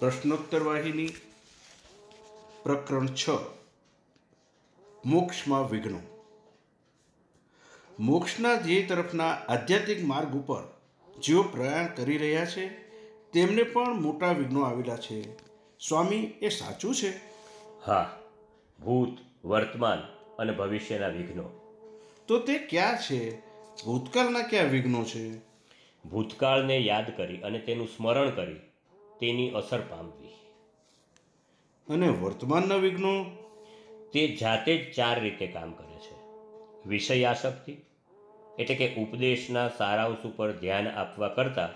પ્રશ્નોત્તર વાહિની પ્રકરણ છ. મોક્ષમાં વિઘ્નો. મોક્ષના ધ્યેય તરફના આધ્યાત્મિક માર્ગ ઉપર જેઓ પ્રયાણ કરી રહ્યા છે તેમને પણ મોટા વિઘ્નો આવેલા છે. સ્વામી એ સાચું છે? હા ભૂત વર્તમાન અને ભવિષ્યના વિઘ્નો. તો તે ક્યાં છે? ભૂતકાળના ક્યાં વિઘ્નો છે? ભૂતકાળને યાદ કરી અને તેનું સ્મરણ કરી તેની અસર પામવી. અને વર્તમાનના વિઘ્નો? તે જાતે જ ચાર રીતે કામ કરે છે. વિષય આસક્તિ એટલે કે ઉપદેશના સારાંશ ઉપર ધ્યાન આપવા કરતાં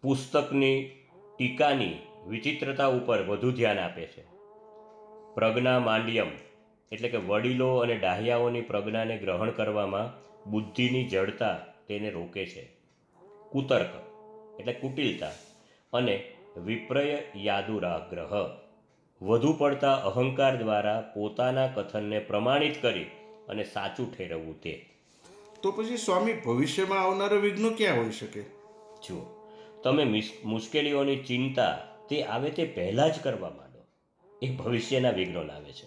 પુસ્તકની ટીકાની વિચિત્રતા ઉપર વધુ ધ્યાન આપે છે. પ્રજ્ઞા માંડ્યમ એટલે કે વડીલો અને ડાહ્યાઓની પ્રજ્ઞાને ગ્રહણ કરવામાં બુદ્ધિની જડતા તેને રોકે છે. કુતર્ક એટલે કુટિલતા. અને વિપ્રય યાદુરાગ્રહ. વધુ પડતા અહંકાર દ્વારા પોતાના કથનને પ્રમાણિત કરી અને સાચું ઠેરવવું તે. તો પછી સ્વામી ભવિષ્યમાં આવનારા વિઘ્નો ક્યાં હોઈ શકે? જુઓ તમે મુશ્કેલીઓની ચિંતા તે આવે તે પહેલાં જ કરવા માંડો. એ ભવિષ્યના વિઘ્નો લાવે છે.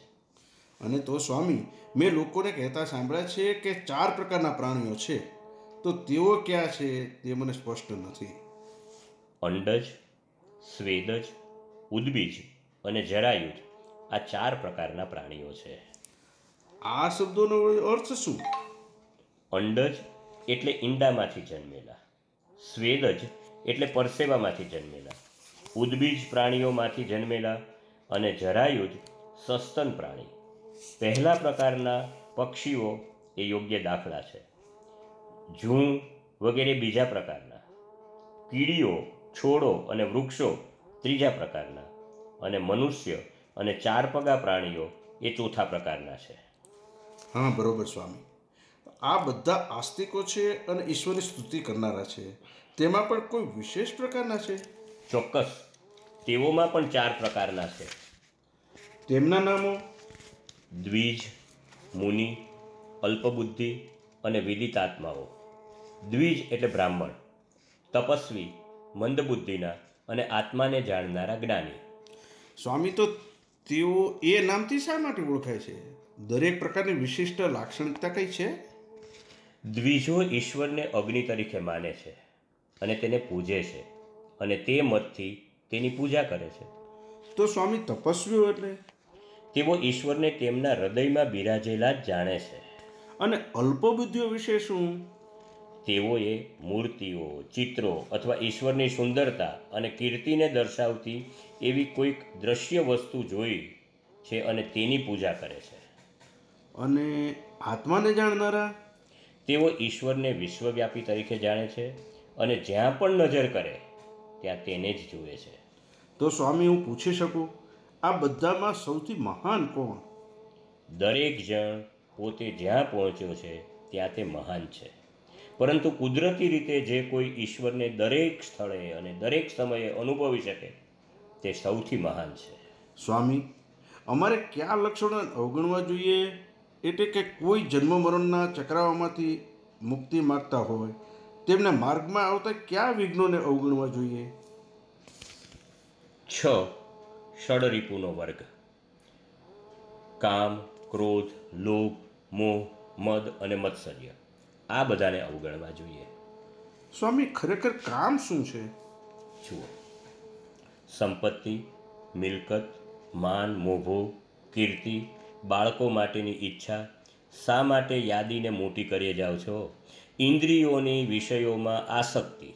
અને તો સ્વામી મેં લોકોને કહેતા સાંભળ્યા છે કે ચાર પ્રકારના પ્રાણીઓ છે. તો તેઓ ક્યાં છે તે મને સ્પષ્ટ નથી. અંડજ સ્વેદજ ઉદ્બીજ અને જરાયુજ આ ચાર પ્રકારના પ્રાણીઓ છે. આ શબ્દોનો અર્થ શું? અંડજ એટલે ઈંડામાંથી જન્મેલા સ્વેદજ એટલે પરસેવામાંથી જન્મેલા ઉદ્બીજ પ્રાણીઓમાંથી જન્મેલા અને જરાયુજ સસ્તન પ્રાણી. પહેલા પ્રકારના પક્ષીઓ એ યોગ્ય દાખલા છે. ઝૂં વગેરે બીજા પ્રકારના. કીડીઓ છોડો અને વૃક્ષો ત્રીજા પ્રકારના અને મનુષ્ય અને ચાર પગા પ્રાણીઓ એ ચોથા પ્રકારના છે. હા બરોબર સ્વામી. આ બધા આસ્તિકો છે અને ઈશ્વરની સ્તુતિ કરનારા છે. તેમાં પણ કોઈ વિશેષ પ્રકારના છે? ચોક્કસ. તેઓમાં પણ ચાર પ્રકારના છે. તેમના નામો? દ્વિજ મુનિ અલ્પબુદ્ધિ અને વિદિત આત્માઓ. દ્વિજ એટલે બ્રાહ્મણ. તપસ્વી મંદબુદ્ધિના અને આત્માને જાણનારા જ્ઞાની. સ્વામી તો તેઓ એ નામથી શા માટે ઓળખાય છે? દરેક પ્રકારની વિશિષ્ટ લાક્ષણિકતા કઈ છે? દ્વિજો ઈશ્વરને અગ્નિ તરીકે માને છે અને તેને પૂજે છે અને તે મતથી તેની પૂજા કરે છે. તો સ્વામી તપસ્વીઓ એટલે? તેઓ ઈશ્વરને તેમના હૃદયમાં બિરાજેલા જ જાણે છે. અને અલ્પબુદ્ધિઓ વિશે શું? તેઓએ મૂર્તિઓ ચિત્રો અથવા ઈશ્વરની સુંદરતા અને કીર્તિને દર્શાવતી એવી કોઈક દ્રશ્ય વસ્તુ જોઈ છે અને તેની પૂજા કરે છે. અને આત્માને જાણનારા? તેઓ ઈશ્વરને વિશ્વવ્યાપી તરીકે જાણે છે અને જ્યાં પણ નજર કરે ત્યાં તેને જ જુએ છે. તો સ્વામી હું પૂછી શકું આ બધામાં સૌથી મહાન કોણ? દરેક જણ પોતે જ્યાં પહોંચ્યો છે ત્યાં તે મહાન છે. પરંતુ કુદરતી રીતે જે કોઈ ઈશ્વરને દરેક સ્થળે અને દરેક સમયે અનુભવી શકે તે સૌથી મહાન છે. સ્વામી અમારે કયા લક્ષણોને અવગણવા જોઈએ? એટલે કે કોઈ જન્મ મરણના ચક્રાઓમાંથી મુક્તિ માગતા હોય તેમને માર્ગમાં આવતા કયા વિઘ્નોને અવગણવા જોઈએ? છ ષડરીપુનો વર્ગ. કામ ક્રોધ લોભ મોહ મદ અને મત્સર્ય. આ બધાને અવગણવા જોઈએ. સ્વામી ખરેખર કામ શું છે? જુઓ. સંપત્તિ મિલકત માન મોભો કીર્તિ બાળકો માટેની ઈચ્છા શા માટે યાદીને મોટી કરીએ જાઓ છો? ઇન્દ્રિયોની વિષયોમાં આસક્તિ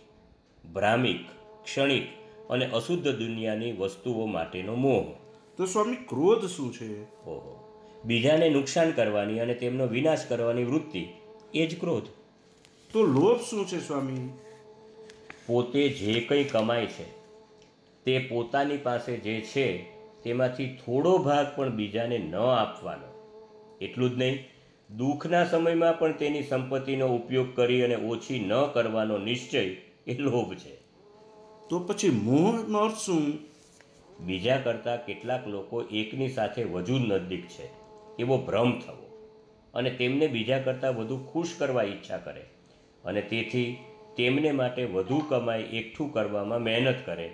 ભ્રામિક ક્ષણિક અને અશુદ્ધ દુનિયાની વસ્તુઓ માટેનો મોહ. તો સ્વામી ક્રોધ શું છે? ઓહો. બીજાને નુકસાન કરવાની અને તેમનો વિનાશ કરવાની વૃત્તિ એ જ ક્રોધ. તો લોભ શું છે સ્વામી? પોતે જે કંઈ કમાય છે તે પોતાની પાસે જે છે તેમાંથી થોડો ભાગ પણ બીજાને ન આપવાનો. એટલું જ નહીં દુઃખના સમયમાં પણ તેની સંપત્તિનો ઉપયોગ કરી અને ઓછી ન કરવાનો નિશ્ચય એ લોભ છે. તો પછી મોહનો અર્થ શું? બીજા કરતાં કેટલાક લોકો એકની સાથે વધુ નજદીક છે એવો ભ્રમ થવો. અને તેમને બીજા કરતાં વધુ ખુશ કરવા ઈચ્છા કરે. અને તેથી તેમને માટે વધુ કમાઈ એકઠું કરવામાં મહેનત કરે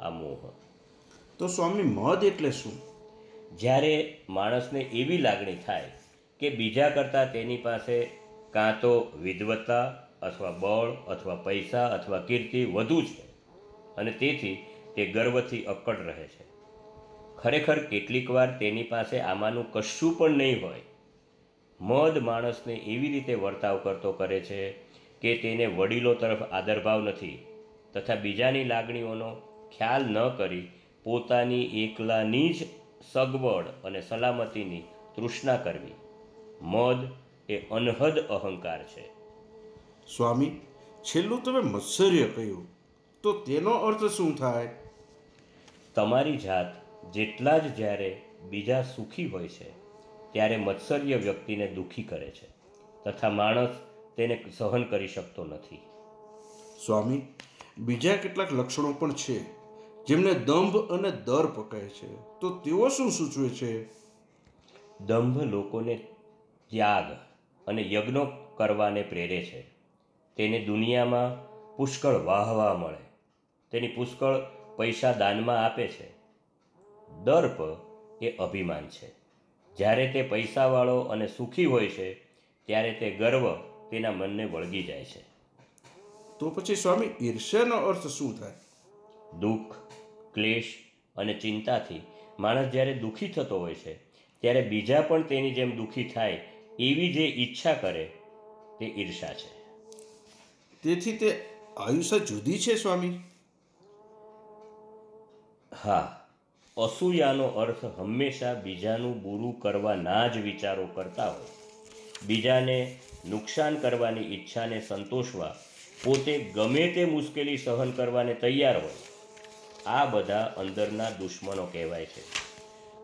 આ મોહ. તો સ્વામી મદ એટલે શું? જ્યારે માણસને એવી લાગણી થાય કે બીજા કરતાં તેની પાસે કાં તો વિદવત્તા અથવા બળ અથવા પૈસા અથવા કીર્તિ વધુ છે અને તેથી તે ગર્વથી અક્કડ રહે છે. ખરેખર કેટલીક વાર તેની પાસે આમાંનું કશું પણ નહીં હોય મદ માણસને એવી રીતે વર્તાવ કરતો કરે છે કે તેને વડીલો તરફ આદરભાવ નથી તથા બીજાની લાગણીઓનો ખ્યાલ ન કરી પોતાની એકલાની જ સગવડ અને સલામતીની તૃષ્ણા કરવી. મદ એ અનહદ અહંકાર છે. સ્વામી છેલ્લું તમે મત્સર્ય કહ્યું. તો તેનો અર્થ શું થાય? તમારી જાત જેટલા જ જ્યારે બીજા સુખી હોય છે ત્યારે મત્સર્ય વ્યક્તિને દુઃખી કરે છે તથા માણસ તેને સહન કરી શકતો નથી. સ્વામી બીજા કેટલાક લક્ષણો પણ છે. જેમને દંભ અને દર્પ કહે છે. તો તેઓ શું સૂચવે છે? દંભ લોકોને ત્યાગ અને યજ્ઞો કરવાને પ્રેરે છે. તેને દુનિયામાં પુષ્કળ વાહવા મળે. તેની પુષ્કળ પૈસા દાનમાં આપે છે. દર્પ એ અભિમાન છે. જ્યારે તે પૈસાવાળો અને સુખી હોય છે ત્યારે તે ગર્વ તેના મનને વળગી જાય છે. તો પછી સ્વામી ઈર્ષ્યાનો અર્થ શું થાય? દુઃખ ક્લેશ અને ચિંતાથી માણસ જ્યારે દુઃખી થતો હોય છે ત્યારે બીજા પણ તેની જેમ દુઃખી થાય એવી જે ઈચ્છા કરે તે ઈર્ષા છે. તેથી તે આયુષ્ય જુદી છે સ્વામી? હા અસૂયાનો અર્થ હંમેશા બીજાનું બુરું કરવાના જ વિચારો કરતા હોય. બીજાને નુકસાન કરવાની ઈચ્છાને સંતોષવા પોતે ગમે તે મુશ્કેલી સહન કરવાને તૈયાર હોય. આ બધા અંદરના દુશ્મનો કહેવાય છે.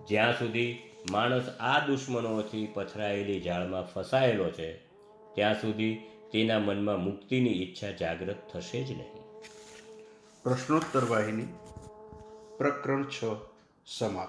જ્યાં સુધી માણસ આ દુશ્મનોથી પથરાયેલી જાળમાં ફસાયેલો છે, ત્યાં સુધી તેના મનમાં મુક્તિની ઈચ્છા જાગૃત થશે જ નહીં. પ્રશ્નોત્તર વાહિની, પ્રકરણ છ. 什么